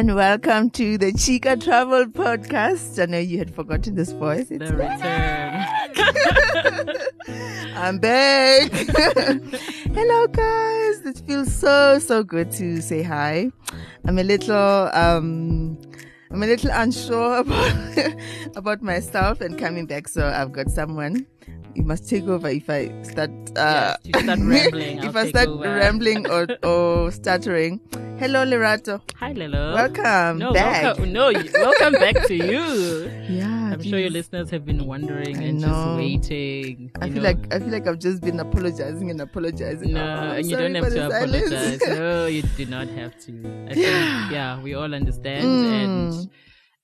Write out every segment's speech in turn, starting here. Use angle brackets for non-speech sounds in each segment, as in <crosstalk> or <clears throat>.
everyone. Welcome to the Chica Travel Podcast. I know you had forgotten this voice. It's the return. <laughs> I'm back. <laughs> Hello, guys. It feels so, so good to say hi. I'm a little, um, I'm a little unsure <laughs> about, about myself and coming back. So I've got someone you must take over if I start uh, yes, start <laughs> rambling. if I start over. rambling or, <laughs> or stuttering. Hello, Lerato. Hi, Lelo. Welcome no, back. Welcome, no, welcome back to you. <laughs> Yeah, I'm please. sure your listeners have been wondering I and know. just waiting. I feel know. like I feel like I've just been apologizing and apologizing. No, Oh, and you don't have to apologize. no, you do not have to. I think, yeah, we all understand. Mm. And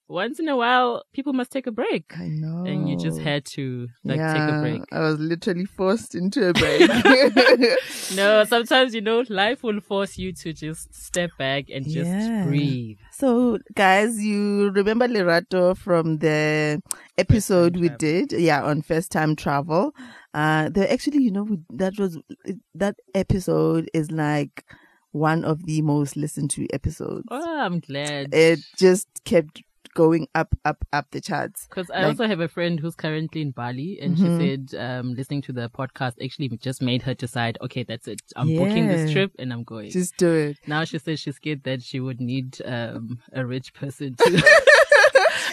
once in a while, people must take a break. I know. And you just had to like yeah, take a break. I was literally forced into a break. <laughs> No, <laughs> sometimes you know life will force you to just step back and just Yeah. breathe. So, guys, you remember Lerato from the episode we did, yeah, on first time travel. Uh, the actually, you know, we, that was that episode is like one of the most listened to episodes. Oh, I'm glad. It just kept going up, up, up the charts. Because I Like- also have a friend who's currently in Bali, and Mhm. she said um, listening to the podcast actually just made her decide, okay, that's it. I'm booking this trip and I'm going. Just do it. now she says she's scared that she would need um, a rich person <laughs> to,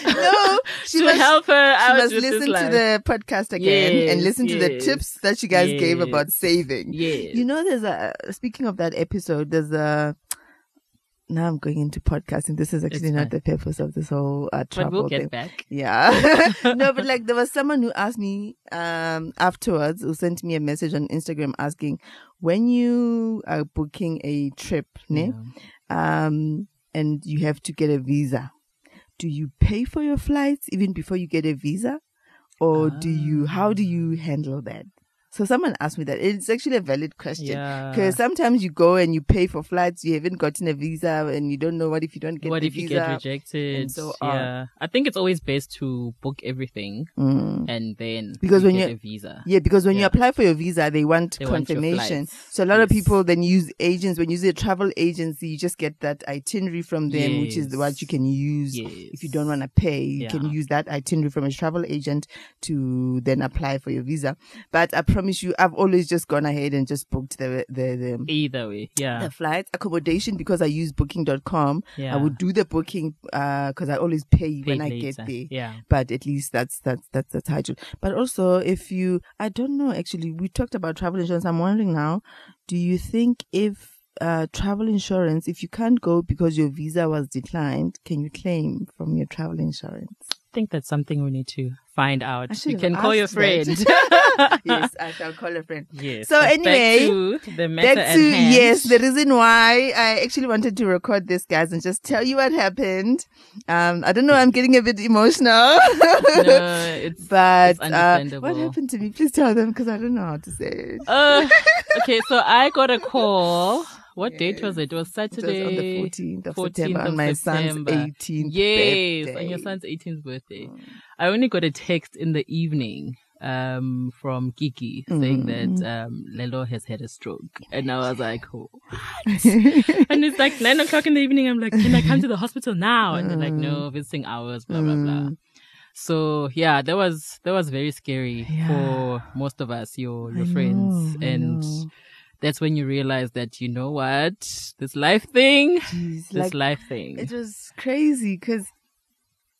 No, <laughs> she to must, help her she must listen to the podcast again and Yes, listen to the tips that you guys gave about saving. Yes. You know, there's a speaking of that episode. There's a now I'm going into podcasting. This is actually not the purpose of this whole uh, but we'll get thing. back. Yeah. <laughs> no, but like there was someone who asked me um afterwards who sent me a message on Instagram asking when you are booking a trip, ne? Um, and you have to get a visa. Do you pay for your flights even before you get a visa? Or do you, how do you handle that? So someone asked me that. It's actually a valid question. Yeah. Because sometimes you go and you pay for flights, you haven't gotten a visa, and you don't know what if you don't get what if you get rejected? so on. yeah. I think it's always best to book everything Mm. and then Because you when get you- a visa. Yeah, because when you apply for your visa, they want They confirmation. flights. so a lot of people then use agents. When you use a travel agency, you just get that itinerary from them, which is what you can use Yes. if you don't want to pay. You can use that itinerary from a travel agent to then apply for your visa. But I promise you, I've always just gone ahead and just booked the the the, Either way, yeah. the flight accommodation because I use Booking.com. yeah. I would do the booking because I always pay when I later. get there Yeah. but at least that's that's that's high job. But also, if you, I don't know. Actually, we talked about travel insurance. I'm wondering now, do you think if uh travel insurance, if you can't go because your visa was declined, can you claim from your travel insurance? Think that's something we need to find out. You can call your friend. <laughs> yes, I shall call a friend. yes. So anyway, back to the matter Back to yes, the reason why I actually wanted to record this, guys, and just tell you what happened. Um, I don't know. I'm getting a bit emotional. <laughs> no, it's But It's uh, understandable. what happened to me? Please tell them because I don't know how to say it. uh, okay. So I got a call. <laughs> What date was it? It was It was Saturday. on the 14th of 14th September, on of my September. son's 18th Yes, birthday. on your son's 18th birthday. I only got a text in the evening um from Kiki saying Mm. that um Lelo has had a stroke. And I was like, oh, what? <laughs> and it's like nine o'clock in the evening. I'm like, can I come to the hospital now? And they're like, no, visiting hours, blah blah blah. Mm. So yeah, that was that was very scary Yeah. for most of us, your your I friends, know, and. That's when you realize that you know what this life thing, Jeez, this like, life thing. it was crazy because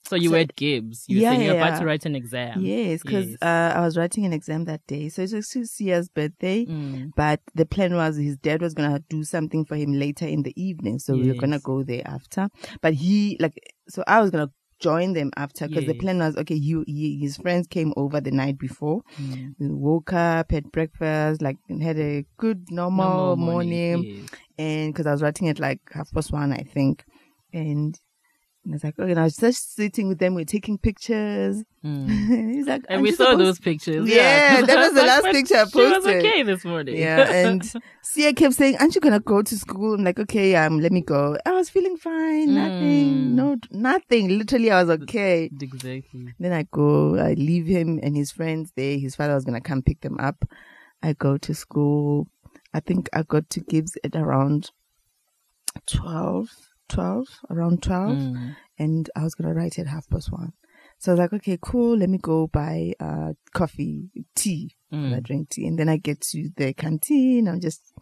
so you so- were at GIBS. You Yeah, saying you're yeah, about to write an exam. yes, because Yes. uh, I was writing an exam that day, so it was actually Sia's birthday. Mm. But the plan was his dad was gonna do something for him later in the evening, so we were gonna go there after. But he like, so I was gonna join them after because the plan was okay. He, he his friends came over the night before. Mm. We woke up, had breakfast, like had a good normal, Normal morning. yes. And because I was writing at like half past one, I think, and. And I was like, okay, and I was just sitting with them, we're taking pictures. Mm. <laughs> He's like, And we saw supposed those pictures. Yeah, <laughs> that I was the like, last picture I She was posted. okay this morning. Yeah, and <laughs> Sia kept saying, "Aren't you gonna go to school?" I'm like, "Okay, um, let me go." I was feeling fine, nothing, Mm. no, nothing. Literally, I was okay. exactly. Then I go, I leave him and his friends there. His father was gonna come pick them up. I go to school. I think I got to GIBS at around twelve. 12, around 12. Mm. And I was going to write at half past one. So I was like, okay, cool. Let me go buy, uh, coffee, tea. I Mm. drink tea. And then I get to the canteen. I'm just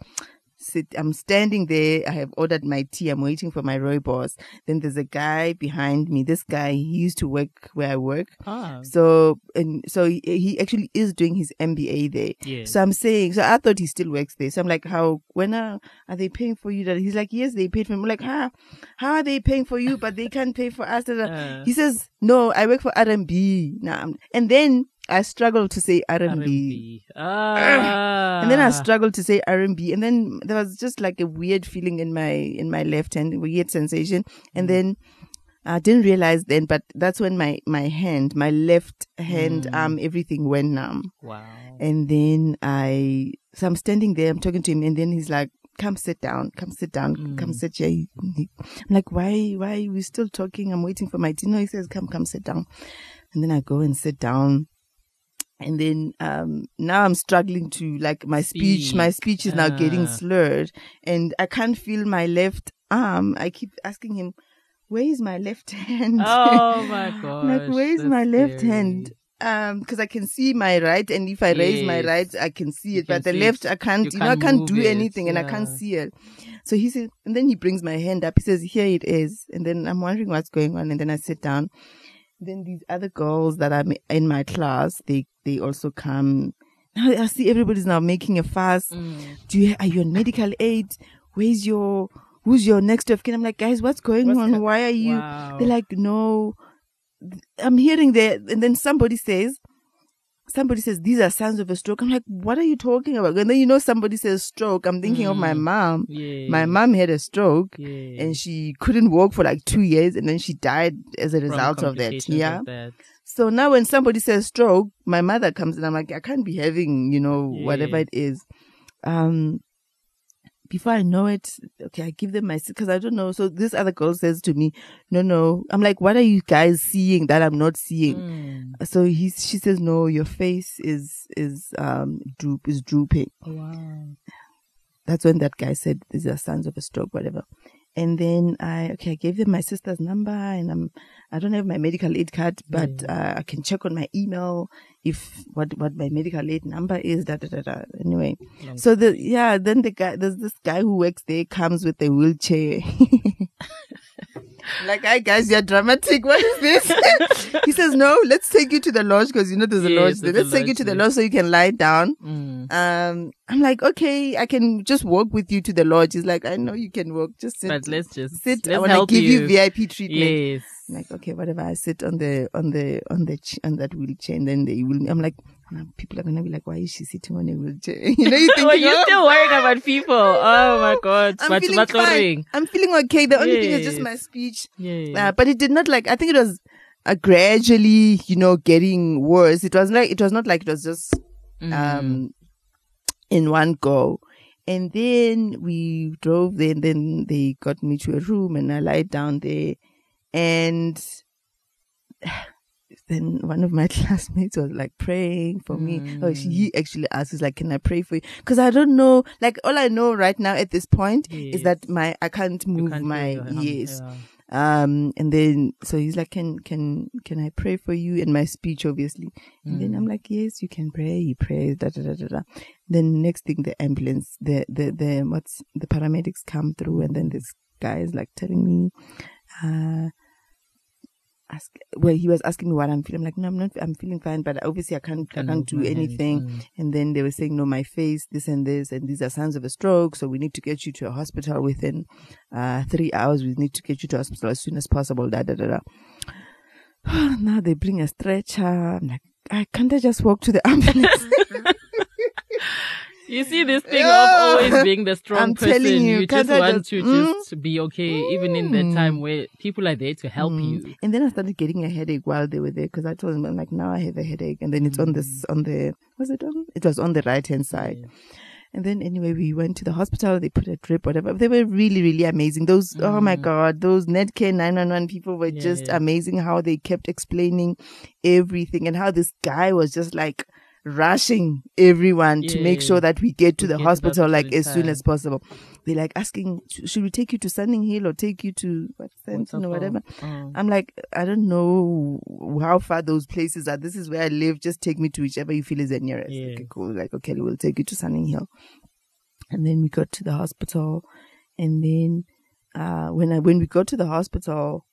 sit, I'm standing there. I have ordered my tea. I'm waiting for my rooibos. Then there's a guy behind me. This guy, he used to work where I work. Ah, So, and so he, he actually is doing his MBA there. yeah. So I'm saying, so I thought he still works there. So I'm like, how, when are, are they paying for you? That he's like, yes, they paid for me. I'm like, how, how are they paying for you, but they can't pay for us? <laughs> Uh, he says, no, I work for RMB. Now, and then I struggled to say RMB. Ah. <coughs> And then I struggled to say RMB. And then there was just like a weird feeling in my, in my left hand, weird sensation. And then I didn't realize then, but that's when my, my hand, my left hand, Mm. um, everything went numb. Wow. And then I, so I'm standing there, I'm talking to him, and then he's like, come sit down, come sit down, come Mm. sit here. He- he- I'm like, why, why are we still talking? I'm waiting for my dinner. He says, come, come sit down. And then I go and sit down. And then, um, now I'm struggling to like my speech, my speech is now getting Ah. slurred and I can't feel my left arm. I keep asking him, where is my left hand? Oh my <laughs> god. like where's my left hand um because i can see my right and if i raise my right i can see it can but the left it. i can't You you, know i can't can't do it, anything and i can't see it so he says and then he brings my hand up he says here it is and then i'm wondering what's going on and then i sit down then these other girls that are in my class they they also come now i see everybody's now making a fuss Mm. do you are you on medical aid where's your who's your next of kin i'm like guys what's going What's on why are you Wow. they're like, no. I'm hearing that, and then somebody says, somebody says these are signs of a stroke. I'm like, what are you talking about? And then you know somebody says stroke. I'm thinking of my Mm. mom. yeah. My mom had a stroke, yeah. and she couldn't walk for like two years, and then she died as a From result of that. Yeah. of that. So now when somebody says stroke, my mother comes and I'm like, I can't be having, you know, whatever it is. Um, before I know it, okay, I give them my, cause I don't know. So this other girl says to me, no, no. I'm like, what are you guys seeing that I'm not seeing? Mm. So he, she says, no, your face is, is, um, droop, is drooping. Wow. That's when that guy said, these are signs of a stroke, whatever. And then I, okay, I gave them my sister's number and I'm, I don't have my medical aid card, but uh, I can check on my email if what, what my medical aid number is, da, da, da, da. Anyway. Long So the, yeah, then the guy, there's this guy who works there comes with a wheelchair. <laughs> like, hi guys, you're dramatic. What is this? <laughs> he says, no, let's take you to the lodge because you know there's a Yes, lodge there. Let's take you to the lodge so you can lie down. Mm. Um, I'm like, okay, I can just walk with you to the lodge. He's like, I know you can walk. Just sit. But let's just sit. Let's I want to give you. you. VIP treatment. Yes. I'm like, okay, whatever. I sit on the on the on the ch- on that wheelchair, and then they will. I'm like, people are gonna be like, why is she sitting on a wheelchair? <laughs> you know, you <laughs> think, Well, you're still worried about people. Oh my god. I'm But feeling but fine. worrying. I'm feeling okay. The only thing is just my speech. Yeah. Uh, but it did not like. I think it was uh, gradually, you know, getting worse. It was like it was not like it was just Mm. um, in one go. And then we drove there, and then they got me to a room, and I lied down there. And <sighs> then one of my <laughs> classmates was like praying for me. Oh, she, actually asked, he's like, "Can I pray for you?" Because I don't know. Like all I know right now at this point is that my I can't move can't my feel your hand. ears. Yeah. Um, and then, so he's like, can, can, can I pray for you? In my speech, obviously. And then Mm. I'm like, yes, you can pray. He prays, da, da, da, da, da. Then next thing, the ambulance, the, the, the, what's, the paramedics come through and then this guy is like telling me, uh, ask, well, he was asking me what I'm feeling. I'm like, no, I'm not, I'm feeling fine, but obviously I can't, I Can't do anything. And then they were saying, no, my face, this and this, and these are signs of a stroke. So we need to get you to a hospital within, uh, three hours. We need to get you to hospital as soon as possible. Da, da, da, da. <sighs> now they bring a stretcher. I'm like, I can't I just walk to the ambulance? <laughs> <laughs> You see this thing Yeah. of always being the strong I'm person. telling you, you just I want just- to Mm? just be okay, even in the time where people are there to help you. and then I started getting a headache while they were there because I told them, I'm like, now I have a headache. And then it's on this, on the, was it on? It was on the right hand side. Yeah. And then anyway, we went to the hospital. They put a drip, whatever. They were really, really amazing. Those, oh my God, those Netcare 911 people were just Mm. Yeah. amazing how they kept explaining everything and how this guy was just like rushing everyone to make Yeah. sure that we get to the get hospital like as soon as possible. they're like asking, should we take you to Sunninghill or take you to what, Sandton or whatever? Oh. I'm like, I don't know how far those places are. This is where I live. Just take me to whichever you feel is the nearest. Yes. Okay, cool. Like, okay, we'll take you to Sunninghill. And then we got to the hospital. And then, uh, when I, when we got to the hospital,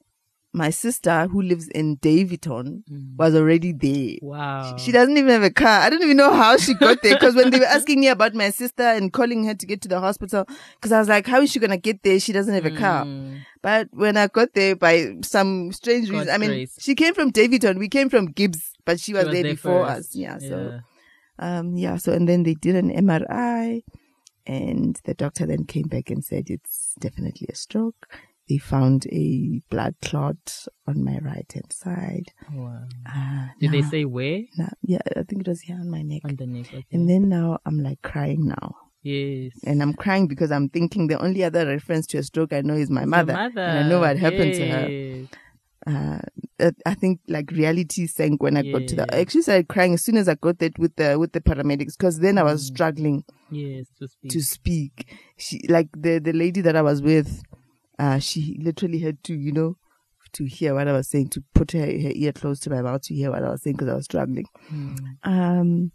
my sister who lives in Daveyton Mm. was already there. Wow. She doesn't even have a car. I don't even know how she got there because when they were asking me about my sister and calling her to get to the hospital, because I was like, how is she going to get there? She doesn't have a car. Mm. But when I got there by some strange God's reason, I mean, grace. she came from Daveyton. We came from GIBS, but she was, She was there, there before first. us. Yeah. So, um, yeah. So, and then they did an MRI and the doctor then came back and said it's definitely a stroke. They found a blood clot on my right hand side. Wow. Uh, Did they say where? now- yeah, I think it was here on my neck. On the neck. Okay. And then now I'm like crying now. yes. And I'm crying because I'm thinking the only other reference to a stroke I know is my mother. mother. And I know what happened to her. Uh, I think like reality sank when I got to the. I actually started crying as soon as I got there with the with the paramedics because then I was Mm. struggling Yes. To speak. to speak. She like the the lady that I was with, uh, she literally had to you know to hear what I was saying to put her her ear close to my mouth to hear what I was saying because I was struggling. Mm. Um,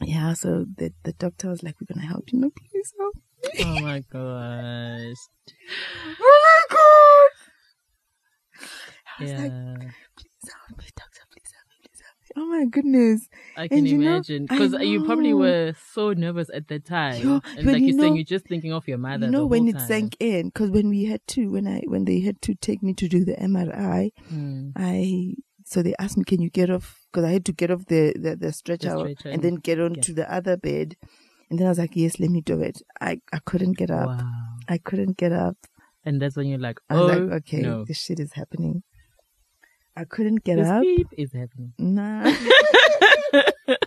yeah. So the the doctor was like, "We're gonna help you, no, please help." me." Oh my gosh. <laughs> oh my god! I was Yeah. like, "Please help me, doctor. Please help me. Please help me." Oh my goodness. I can And imagine because you probably were so nervous at that time, Yo, and like you you're saying, know- you're just thinking of your mother. you know the when it time. sank in because when we had to when i when they had to take me to do the mri Mm. i so they asked me can you get off because i had to get off the the, the stretcher, stretcher and then get on yeah. to the other bed and then i was like yes let me do it i i couldn't get up Wow. i couldn't get up And that's when you're like, i oh, was like okay no. this shit is happening i couldn't get This up beep is happening. nah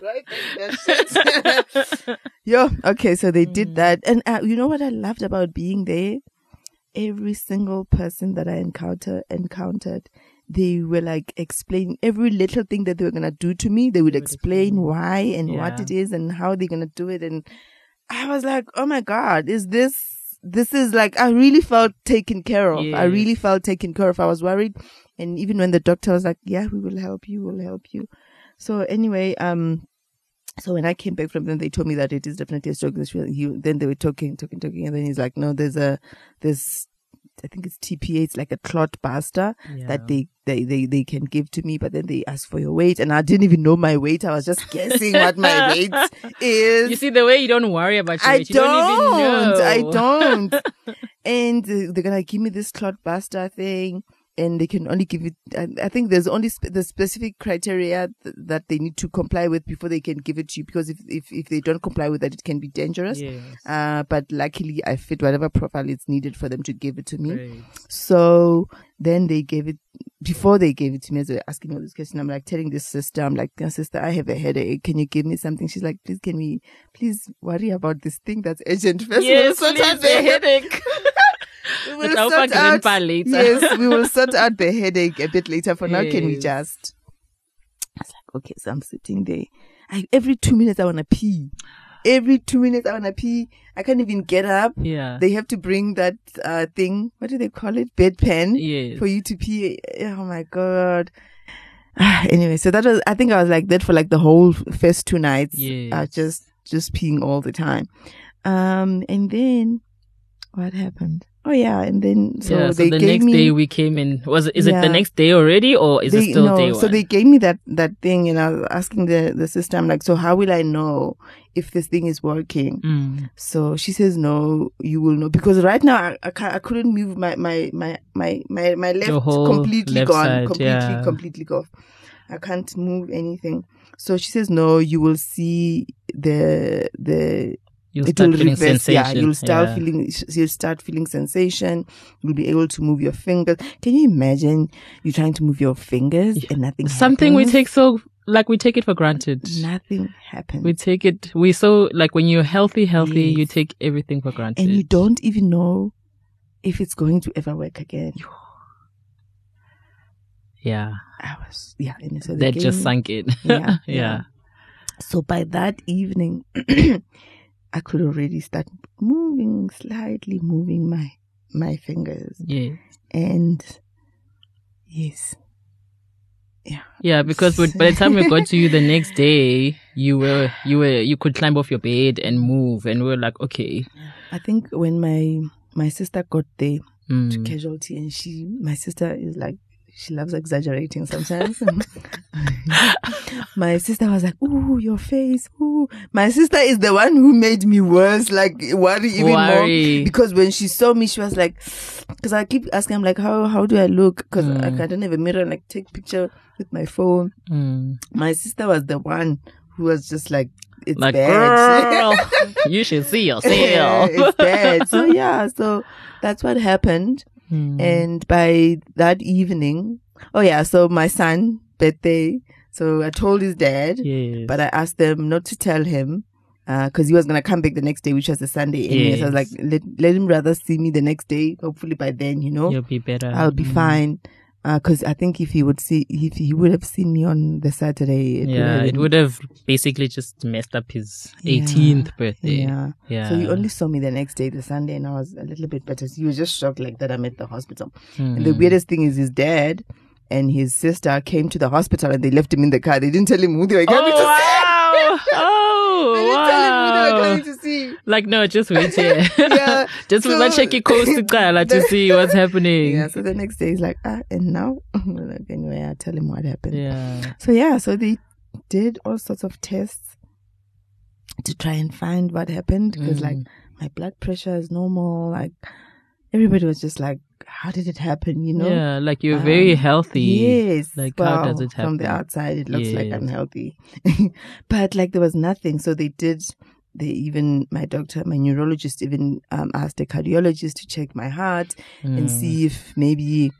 right. <laughs> <laughs> Yo, okay, so they did Mm. that. And uh, you know what I loved about being there? Every single person that I encounter encountered, they were like explaining every little thing that they were gonna do to me. They would explain explain. why and what it is and how they're gonna do it. And I was like, oh my god, is this? This is like I really felt taken care of. I really felt taken care of. I was worried, and even when the doctor was like, "Yeah, we will help you. We'll help you." So anyway, um, so when I came back from them, they told me that it is definitely a stroke. This will- He, then they were talking, talking, talking, and then he's like, "No, there's a, there's, I think it's TPA. It's like a clot buster Yeah. that they, they, they, they can give to me. But then they ask for your weight, and I didn't even know my weight. I was just guessing what my <laughs> weight is. You see the way you don't worry about your I weight. You don't, even know. I don't. <laughs> and uh, they're gonna give me this clot buster thing, and they can only give it. I, I think there's only sp- the specific criteria th- that they need to comply with before they can give it to you. Because if if if they don't comply with that, it can be dangerous. Yes. Uh, but luckily, I fit whatever profile is needed for them to give it to me. Great. So then they gave it before they gave it to me as they were asking me all this question. I'm like telling this sister, I'm like, "Yeah, sister, I have a headache. Can you give me something? She's like, please, can we please worry about this thing that's urgent <laughs> first? Yes, we'll sort out please, the headache. <laughs> We will I'll sort out, later. yes, we will <laughs> sort out the headache a bit later. For now, can we just? I was like, okay, so I'm sitting there. I, every two minutes I want to pee. Every two minutes I want to pee. I can't even get up. Yeah. They have to bring that uh thing. What do they call it? Bedpan yes. for you to pee. Oh my god. <sighs> anyway, so that was. I think I was like that for like the whole first two nights. Yes. Uh, just just peeing all the time. Um, and then what happened? Oh yeah, and then so yeah, so they the gave next me. day we came in. Was it, is it the next day already, or is they, it still no, day so they gave me that that thing, and I was asking the the sister, I'm like, so how will I know if this thing is working? Mm. So she says, no, you will know because right now I, I, I couldn't move my, my, my, my, my, my left completely left gone, side, completely, yeah. completely gone. I can't move anything. So she says, no, you will see the, the, You'll it start will feeling reverse. sensation. Yeah, you'll start Yeah. feeling, you'll start feeling sensation. You'll be able to move your fingers. Can you imagine you trying to move your fingers and nothing Something we take so like we take it for granted. Nothing happens. We take it. We so like when you're healthy, healthy, Yes. you take everything for granted. and you don't even know if it's going to ever work again. yeah, I was, yeah. And so that just sunk in. <laughs> Yeah, yeah. So by that evening, <clears throat> I could already start moving, slightly moving my my fingers. Yeah. And yes. Yeah. Yeah, because by by the time we got to you the next <laughs> day, you were you were you could climb off your bed and move, and we were like, okay, I think when my my sister got there to mm. casualty and she my sister is like she loves exaggerating sometimes. <laughs> my sister was like, "Ooh, your face." Ooh, my sister is the one who made me worse, like worry even Worry. more because when she saw me, she was like, "Because I keep asking, I'm like, how how do I look? Because Mm. I, I don't have a mirror, and like take picture with my phone." Mm. My sister was the one who was just like, "It's like bad." girl, <laughs> you should see yourself. it's bad. So yeah, so that's what happened. Mm. And by that evening, oh yeah, so my son birthday. So I told his dad, yes. but I asked them not to tell him because he was gonna come back the next day, which was a Sunday. Anyway. So I was like, let, let him rather see me the next day. Hopefully by then, you know, you'll be better. I'll be Mm. fine. Because I think if he would see, if he would have seen me on the Saturday, it would yeah, have it would have basically just messed up his Yeah. 18th birthday. Yeah. Yeah. So he only saw me the next day, the Sunday, and I was a little bit better. So he was just shocked like that I'm at the hospital. And the Mm. weirdest thing is his dad and his sister came to the hospital and they left him in the car. They didn't tell him who they were coming Oh, to wow. Didn't tell him who were wow. to see. Like, no, just wait here. <laughs> Yeah. <laughs> just So- so, check your coast to <laughs> to The- see what's happening. Yeah. So the next day he's like, ah, and now? Like, anyway, I tell him what happened. Yeah. So yeah, so they did all sorts of tests to try and find what happened because Mm. like my blood pressure is normal. Like everybody was just like, how did it happen? You know? Yeah, like you're very Um, healthy. Yes. Like, how does well, it From the outside, it looks like Yes. unhealthy. <laughs> but like there was nothing. So they did, they even, my doctor, my neurologist even um, asked a cardiologist to check my heart and Mm. see if maybe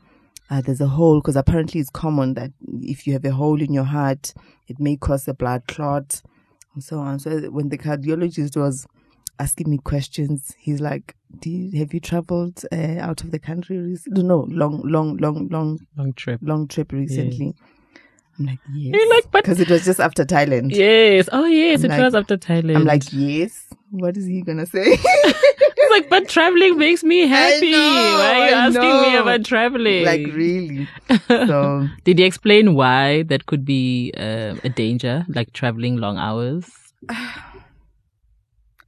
uh, there's a hole. Because apparently it's common that if you have a hole in your heart, it may cause a blood clot and so on. So when the cardiologist was asking me questions, he's like, you, have you traveled uh, out of the country? Recently? No, long, long, long, long long trip. long trip recently. I'm like, yes. You're like, but because it was just after Thailand. yes. Oh, yes. I'm it like- was after Thailand. I'm like, yes. What is he gonna say? <laughs> It's like, but traveling makes me happy. know, why are you I asking me about traveling? like really? <laughs> So Did he explain why that could be uh, a danger, like traveling long hours? <sighs> <sighs> <sighs> <laughs>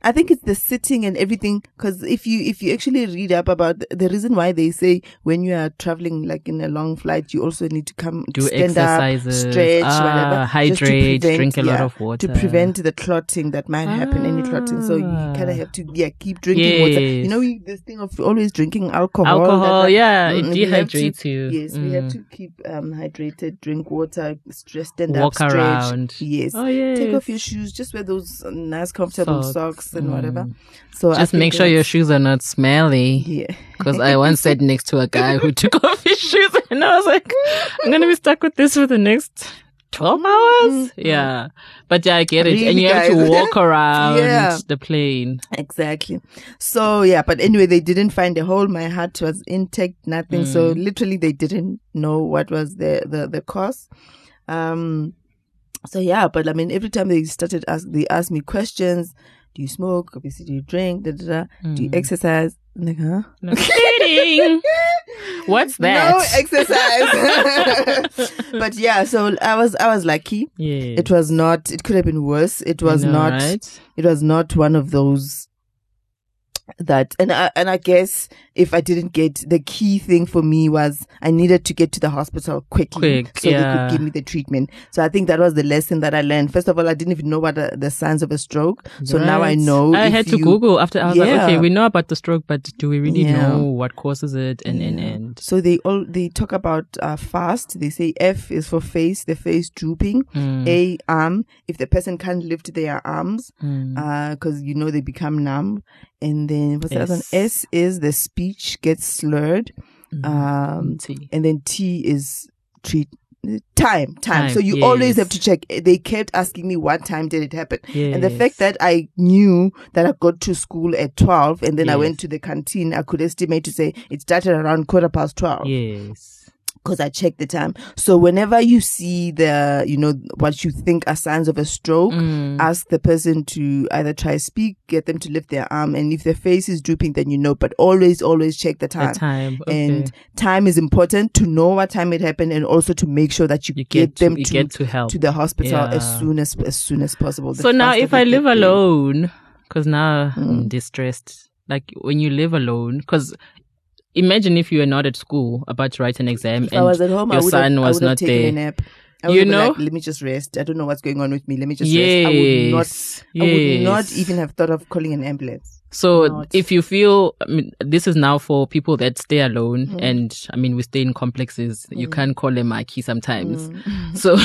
I think it's the sitting and everything. Because if you if you actually read up about the, reason why they say when you are traveling like in a long flight, you also need to come Do stand exercises, up, stretch, ah, whatever, just to hydrate, prevent- drink a lot yeah, of water to prevent the clotting that might happen, any clotting. So you kind Ah. of have to yeah keep drinking water. You know we- this thing of always drinking alcohol. alcohol. that- yeah, Mm, it to- dehydrates you. Yes, we have Mm. to keep um, hydrated, drink water, stress, stand walk up, stretch. around. Yes. Oh yes. Take off your shoes, just wear those nice, comfortable Socks. socks, and Mm. whatever. So Just make sure your shoes are not smelly. Yeah. <laughs> Because I once sat next to a guy who took <laughs> off his shoes and I was like, I'm to be stuck with this for the next 12 hours? Yeah. But yeah, I get it. and Really, you have to walk <laughs> around Yeah. the plane. Exactly. So yeah, but anyway, they didn't find a hole. My heart was intact, nothing. So Mm. literally, they didn't know what was the the the cause. Um. So yeah, but I mean, every time they started ask, they asked me questions. Do you smoke? Obviously, do you drink? Da, da, da. Do you Mm. exercise? I'm like, huh? No kidding. <laughs> What's that? No exercise. <laughs> but yeah, so I was I was lucky. yeah. It was not. It could have been worse. It was not. Right? it was not one of those that and I, and I guess if I didn't get the key thing for me was I needed to get to the hospital quickly Quick, so they could give me the treatment. So I think that was the lesson that I learned. First of all, I didn't even know what the, the signs of a stroke. So now I know. I had to you- Google after I was like, Yeah. okay, we know about the stroke, but do we really Yeah. know what causes it? And, and, Yeah. and. So they all they talk about uh, fast. They say F is for face, the face drooping. Mm, A arm. If the person can't lift their arms, mm. because you know they become numb. And then what's the other one? S. S is the gets slurred. Um, T. and then T is treat time, time. Time, So you always have to check. They kept asking me what time did it happen, and the fact that I knew that I got to school at twelve, and then I went to the canteen, I could estimate to say it started around quarter past twelve. Yes. Because I check the time. So whenever you see the, you know, what you think are signs of a stroke, Mm. ask the person to either try speak, get them to lift their arm, and if their face is drooping, then you know. But always, always check the time. The time. Okay. And time is important to know what time it happened, and also to make sure that you, you get, get, to, them you to get to help. to the hospital as soon as as soon as possible. The so now if I live alone, because now I'm Mm. distressed. Like when you live alone, because imagine if you were not at school about to write an exam if I was at home, your son was not there. a nap. I You would have been know? like, let me just rest. I don't know what's going on with me. Let me just rest. I would not. Yes. I would not even have thought of calling an ambulance. So not. if you feel, I mean, this is now for people that stay alone, Mm. and I mean, we stay in complexes. You can't call a marquee sometimes. Mm. So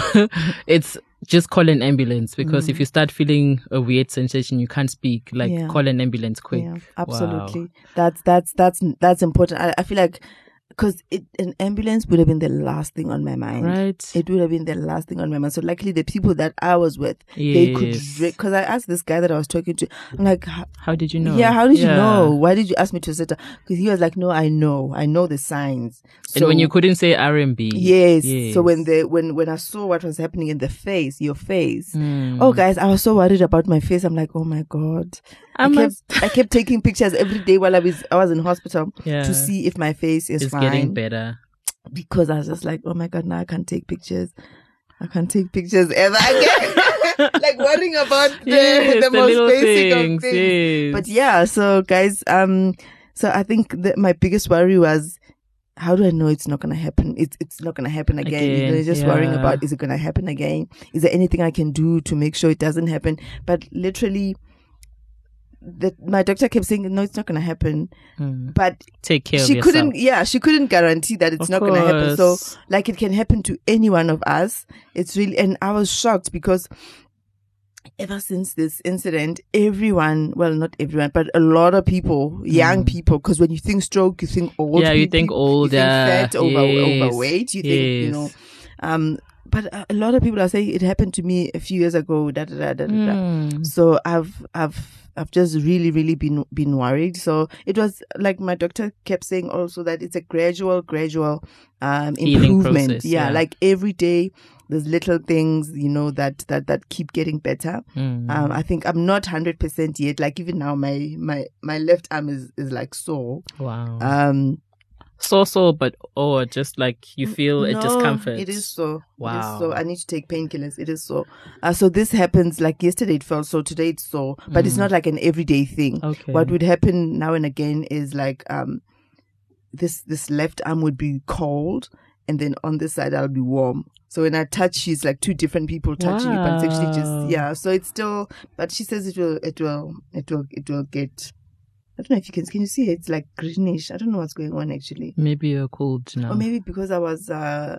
<laughs> it's just call an ambulance because Mm. if you start feeling a weird sensation, you can't speak. Like Yeah. call an ambulance quick. Yeah, absolutely. That's that's that's that's important. I, I feel like because an ambulance would have been the last thing on my mind. Right. It would have been the last thing on my mind. So luckily, the people that I was with, they could. Because I asked this guy that I was talking to, I'm like, How did you know? yeah, how did you know? Why did you ask me to sit down? Because he was like, no, I know, I know the signs. And when you couldn't say RMB. Yes. Yes. So when the when when I saw what was happening in the face, your face. Mm. Oh, guys, I was so worried about my face. I'm like, oh my god. I I, kept I kept taking pictures every day while I was I was in hospital Yeah. to see if my face is it's fine. getting better. Because I was just like, oh my god, now I can't take pictures. I can't take pictures ever again. <laughs> like worrying about the, Yes, the, the most basic things, of things. yes. But yeah, so guys, um, so I think that my biggest worry was. How do I know it's not gonna happen? It's it's not gonna happen again. you know, Again, just worrying about is it gonna happen again? Is there anything I can do to make sure it doesn't happen? But literally, that my doctor kept saying no, it's not gonna happen. Mm. But Take care she of couldn't yeah she couldn't guarantee that it's Of not going to happen so like it can happen to any one of us it's really and i was shocked because ever since this incident everyone well not everyone but a lot of people young people because when you think stroke you think old. Yeah, you people, think you older. think fat over, Yes. overweight you think you know um but a a lot of people are saying it happened to me a few years ago da da da da da, da. Mm. So I've I've I've just really really been been worried. So it was like my doctor kept saying also that it's a gradual gradual um improvement. process, yeah, yeah. like every day there's little things you know that that that keep getting better. Mm. Um, I think I'm not hundred percent yet. Like even now, my my my left arm is is like sore. wow. Um, so so, but oh, just like you feel a no, discomfort. It is so. Wow. is so I need to take painkillers. It is so. Uh, so this happens like yesterday it felt so, today it's so, but it's Mm. not like an everyday thing. Okay. What would happen now and again is like um this this left arm would be cold and then on this side I'll be warm. So when I touch she's like two different people touching it, but it's actually just yeah. So it's still but she says it will it will it will it will get I don't know if you can can you see it? It's like greenish. I don't know what's going on actually. Maybe you're cold now. Or maybe because I was uh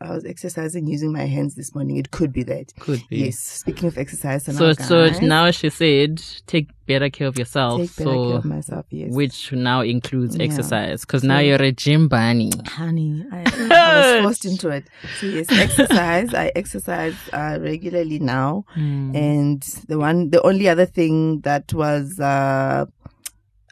I was exercising using my hands this morning. It could be that. Could be. Yes. Speaking of exercise, So now, so now she said take better care of yourself. take better so care of myself. Yes. which now includes Yeah. exercise because now you're a gym bunny. honey, I, I was <laughs> forced into it. So yes, exercise. I exercise uh, regularly now, Mm. and the one, the only other thing that was uh,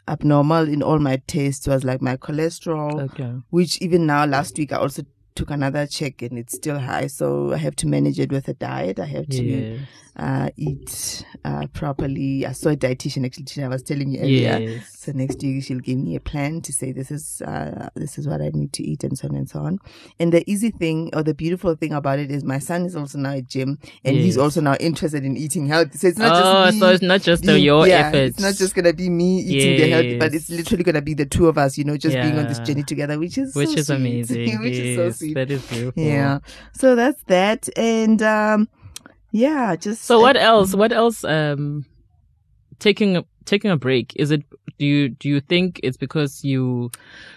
abnormal in all my tests was like my cholesterol. Okay. which even now last week I also took another check and it's still high. So I have to manage it with a diet. I have to Yes. uh, eat uh, properly. I saw a dietitian actually. I was telling you earlier. Yes. So next week she'll give me a plan to say this is uh, this is what I need to eat and so on and so on. And the easy thing or the beautiful thing about it is my son is also now at gym and he's also now interested in eating healthy. So it's not oh, just me so it's not just the, your yeah, efforts. It's not just gonna be me eating the healthy, but it's literally gonna be the two of us, you know, just being on this journey together, which is which so is sweet. amazing. <laughs> which yes, is so sweet. That is beautiful. Yeah. So that's that, and um, yeah, just So what else? What else? Um, taking a taking a break. Is it? Do you do you think it's because you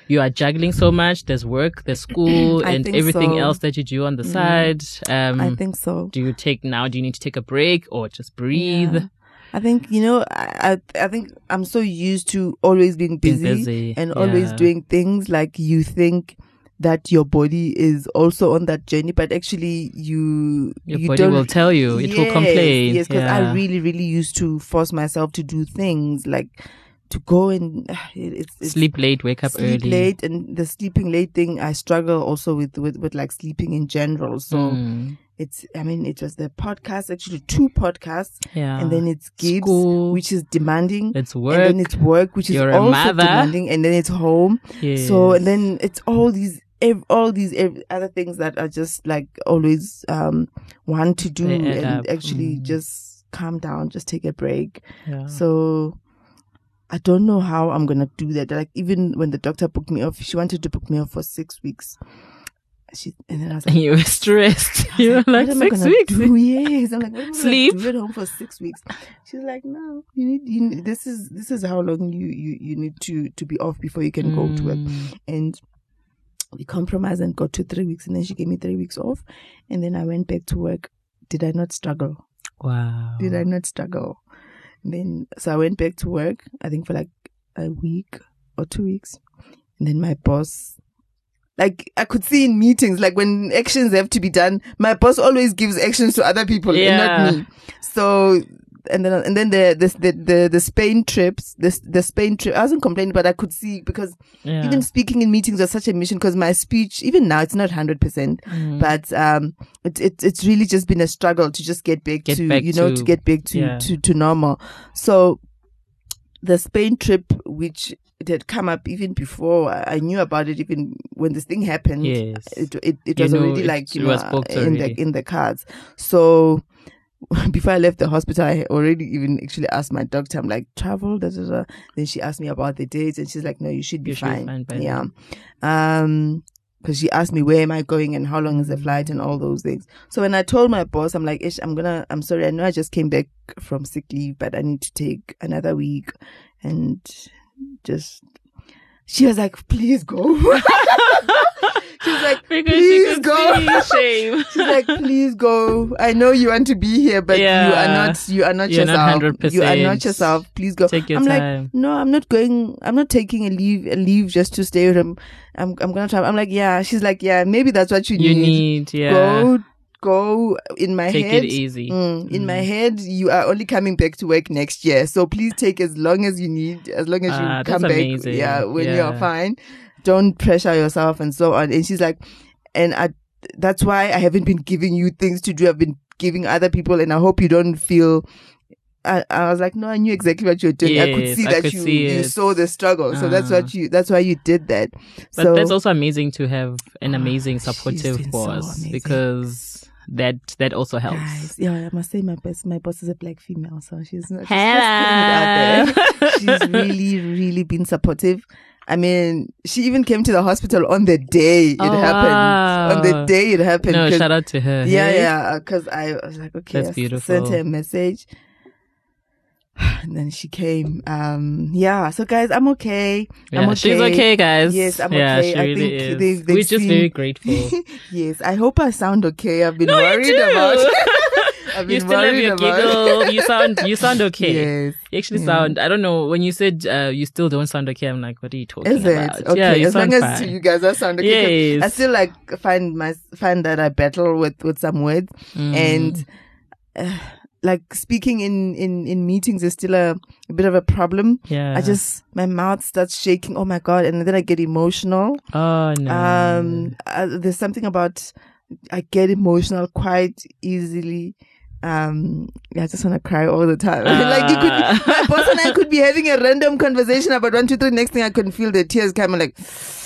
you are juggling so much? There's work, there's <clears throat> school, and everything so. else that you do on the side. Um, I think so. do you take now? Do you need to take a break or just breathe? Yeah. I think you know. I, I think I'm so used to always being Being busy, busy, and always doing things like you think that your body is also on that journey, but actually you Your you body don't will tell you. It will complain. Yes, because I really, really used to force myself to do things like to go and <sighs> it's, it's Sleep late, wake up sleep early. late and the sleeping late thing i struggle also with with, with like sleeping in general so Mm, it's i mean it was the podcast actually two podcasts yeah. and then it's GIBS School. which is demanding it's work and then it's work which is You're a also mother. demanding and then it's home yes. so and then it's all these ev- all these ev- other things that are just like always um want to do and up. actually Mm. just calm down just take a break yeah. so I don't know how I'm gonna do that. Like even when the doctor booked me off, she wanted to book me off for six weeks. She and then I was <laughs> like, you were stressed. You were like am six weeks. Do? <laughs> Yes, I'm like, what am Sleep. Gonna do at home for six weeks. She's like, no, you need, you need, this is this is how long you you you need to to be off before you can go to work. Mm, And we compromised and got to three weeks, and then she gave me three weeks off, and then I went back to work. Did I not struggle? Wow. did I not struggle? And then so I went back to work. I think for like a week or two weeks, and then my boss, like I could see in meetings, like when actions have to be done, my boss always gives actions to other people and not me. So. And then, and then the, the, the, the, the Spain trips, the, the Spain trip, I wasn't complaining, but I could see because Yeah. even speaking in meetings was such a mission because my speech, even now, it's not 100%, Mm. but um it, it it's really just been a struggle to just get back Get to back you know to, to- get back to, yeah. to to normal so the spain trip which it had come up even before i knew about it even when this thing happened Yes. it it, it was know already like you know in already. the in the cards so <laughs> before I left the hospital, I already even actually asked my doctor. I'm like, travel, da, da, da. Then she asked me about the dates, and she's like, no, you should be You should be fine. fine yeah. Um, because she asked me where am I going and how long is the flight and all those things. So when I told my boss, I'm like, Ish, I'm gonna, I'm sorry, I know I just came back from sick leave, but I need to take another week and just. She was like, please go. <laughs> <laughs> she was like, because please she go. <laughs> shame. She's like, please go. I know you want to be here, but you are not. You are not You're not yourself. You are not yourself. Please go. Take your I'm time. like, no, I'm not going. I'm not taking a leave. A leave just to stay with him. I'm. I'm gonna try. I'm like, yeah. She's like, yeah. Maybe that's what you, you need. need, yeah. Go. Go. In my Take head. it easy. Mm, in my Mm. head, you are only coming back to work next year. So please take as long as you need, as long as you Ah, come back. amazing. Yeah, when you're fine. Don't pressure yourself and so on. And she's like, and I, that's why I haven't been giving you things to do. I've been giving other people, and I hope you don't feel. I, I was like, no, I knew exactly what you were doing. I could see I that could you see you saw the struggle. So that's what you. That's why you did that. But so that's also amazing to have an Ah, amazing supportive so boss amazing. because that that also helps. Guys, yeah, I must say my best. My boss is a black female, so she's not. She's just out there. Hello. she's really, really been supportive. I mean, she even came to the hospital on the day it Oh, happened. On the day it happened. no, 'cause- shout out to her. yeah, hey? yeah. Because I was like, okay, That's I beautiful. sent her a message. <sighs> And then she came. Um, yeah. So guys, I'm okay. Yeah, I'm okay. She's okay, guys. Yes, I'm yeah, okay. She I really think is. they've- they've We're just very grateful. <laughs> yes. I hope I sound okay. I've been No, you worried do. about. <laughs> <laughs> I've you still have your about. giggle. <laughs> You sound you sound okay. Yes. You actually Yeah. sound. I don't know when you said uh, you still don't sound okay. I'm like, what are you talking Is it about? okay? Yeah, as long sound as fine. you guys are sound okay. 'cause I still like find my find that I battle with with some words Mm. and uh, like speaking in in in meetings is still a, a bit of a problem. yeah, I just my mouth starts shaking. Oh my god! And then I get emotional. oh no. Um, uh, there's something about I get emotional quite easily. Um, yeah, I just want to cry all the time. <laughs> like you could, Ah. my boss and I could be having a random conversation about one, two, three. Next thing I couldn't feel the tears coming. Like,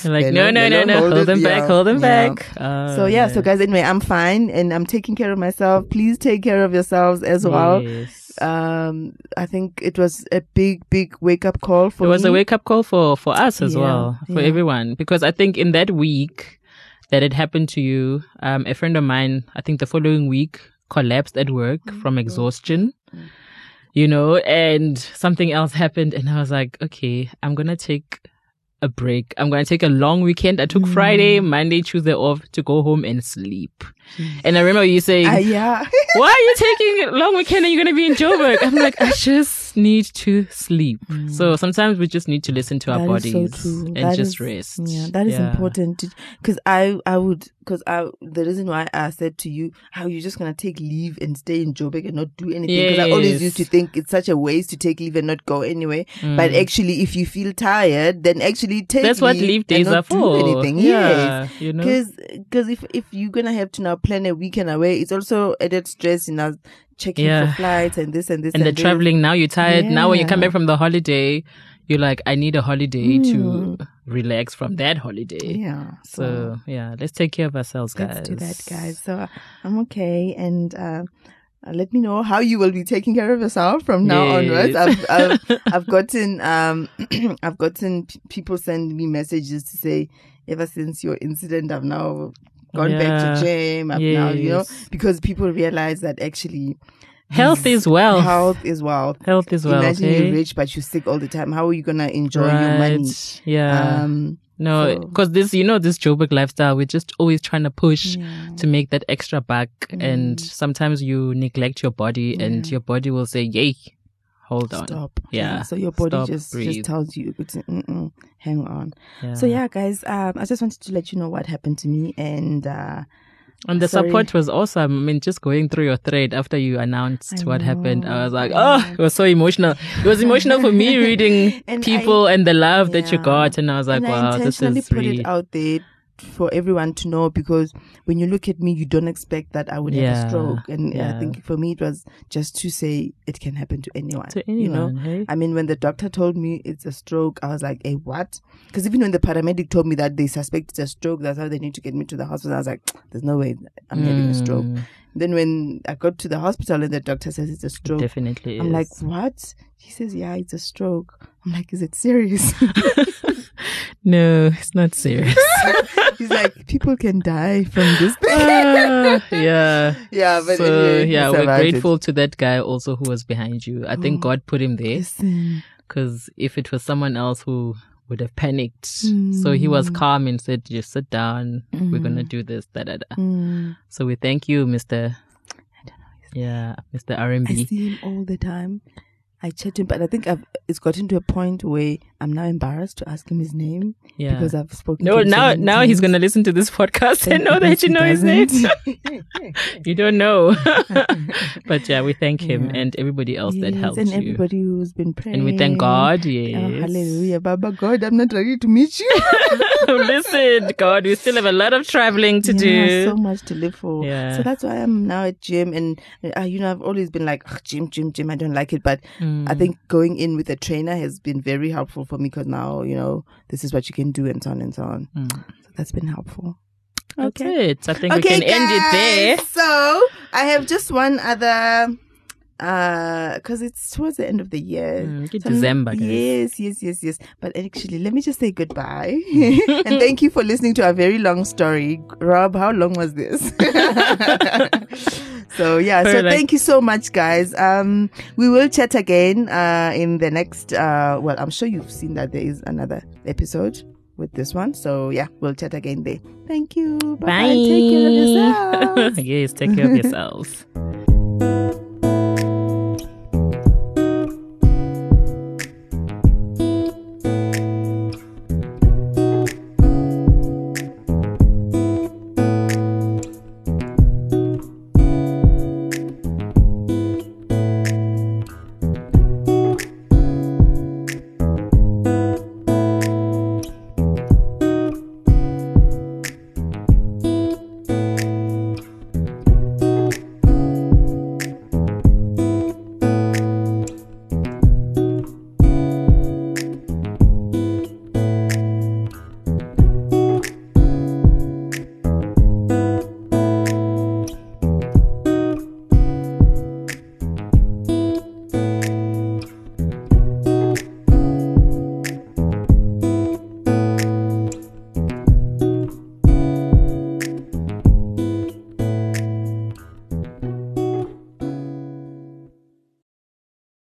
You're like, no, no, no, no, hold hold them yeah, back, hold them yeah. back. Oh, so yeah. So guys, anyway, I'm fine and I'm taking care of myself. Please take care of yourselves as well. Yes. Um, I think it was a big, big wake up call for it was me. a wake up call for for us as Yeah, well for yeah. everyone because i think in that week that it happened to you um a friend of mine i think the following week collapsed at work Mm-hmm. from exhaustion you know and something else happened and i was like okay i'm gonna take a break. I'm gonna take a long weekend. I took Mm. friday monday tuesday off to go home and sleep. And i remember you saying Ah, yeah. <laughs> why are you taking a long weekend and you're gonna be in joburg i'm like i just just need to sleep. So sometimes we just need to listen to our Mm. That is bodies so and That just is- rest. Yeah, that is important because I I would because I the reason why I said to you how you're just gonna take leave and stay in Joburg and not do anything because I always used to think it's such a waste to take leave and not go anyway. Mm. But actually, if you feel tired, then actually take That's what leave leave and days not are for. Anything. Yeah, Yes. you know. Because because if if you're gonna have to now plan a weekend away, it's also added stress in us checking Yeah. for flights and this and this and the this. traveling now you're tired now when you come back from the holiday you're like i need a holiday to Mm. relax from that holiday Yeah. so yeah let's take care of ourselves guys Let's do that, guys. So I'm okay, and uh, uh, let me know how you will be taking care of yourself from now onwards. I've, I've <laughs> I've gotten um <clears throat> I've gotten p- people send me messages to say ever since your incident, I've now gone back to gym. I've now you know because people realize that actually health is wealth health is wealth. health is wealth Imagine eh? you're rich but you're sick all the time. How are you gonna enjoy your money? Yeah Um, no so- because this you know this joburg lifestyle we're just always trying to push yeah. to make that extra buck Mm. and sometimes you neglect your body and your body will say yay hold on Stop. Yeah. So your body Stop, just breathe. just tells you, hang on. yeah. So yeah, guys, um, I just wanted to let you know what happened to me, and uh, And the Sorry. support was awesome. I mean, just going through your thread after you announced I what happened, I was like, oh, it was so emotional. It was emotional for me <laughs> reading And people and the love that you got. And I was like, and I wow, this is put really, it out there for everyone to know because when you look at me, you don't expect that I would have a stroke, and yeah. I think for me it was just to say it can happen to anyone. to you know. anyone, hey? I mean, when the doctor told me it's a stroke, I was like, "Hey, what?" Because even when the paramedic told me that they suspect it's a stroke, that's how they need to get me to the hospital. I was like, "There's no way I'm having a stroke." Mm, Then when I got to the hospital and the doctor says it's a stroke, Definitely. I'm is. like, "What?" He says, "Yeah, it's a stroke." I'm like, "Is it serious?" <laughs> <laughs> no, it's not serious. <laughs> He's like, "People can die from this thing." Ah, <laughs> yeah. yeah, but so anyway, yeah, we're survived it. grateful to that guy also who was behind you. I think Oh. God put him there because if it was someone else who would have panicked, so he was Mm. calm and said, "Just sit down. We're gonna Mm. do this." Da da da. mm, So we thank you, Mister. I don't know. his Yeah, Mister R and I see him all the time. I chat him, but I think I've it's gotten to a point where I'm now embarrassed to ask him his name Yeah. because I've spoken. No, to him so now now he's gonna listen to this podcast and <laughs> know that you know his name. <laughs> you don't know, <laughs> but yeah, we thank him Yeah. and everybody else that Yes, helped and you. everybody who's been praying. And we thank God. Oh, hallelujah, Baba God, I'm not ready to meet you. Listen, God, we still have a lot of traveling to yeah, do. so much to live for. Yeah. So that's why I'm now at gym, and uh, you know I've always been like "Ugh, gym, gym, gym. I don't like it, but Mm. I think going in with a trainer has been very helpful for me because now you know this is what you can do, and so on and so on. Mm. So that's been helpful. That's Okay. it. I think we can end it there. So I have just one other uh because it's towards the end of the year Mm, So December, guys. yes yes yes yes but actually let me just say goodbye <laughs> and thank you for listening to our very long story rob how long was this <laughs> so yeah so like- thank you so much guys. Um we will chat again uh in the next uh well i'm sure you've seen that there is another episode with this one. So yeah we'll chat again there. Thank you. Bye, Bye. take care of yourselves. <laughs> Yes, take care of yourselves. <laughs>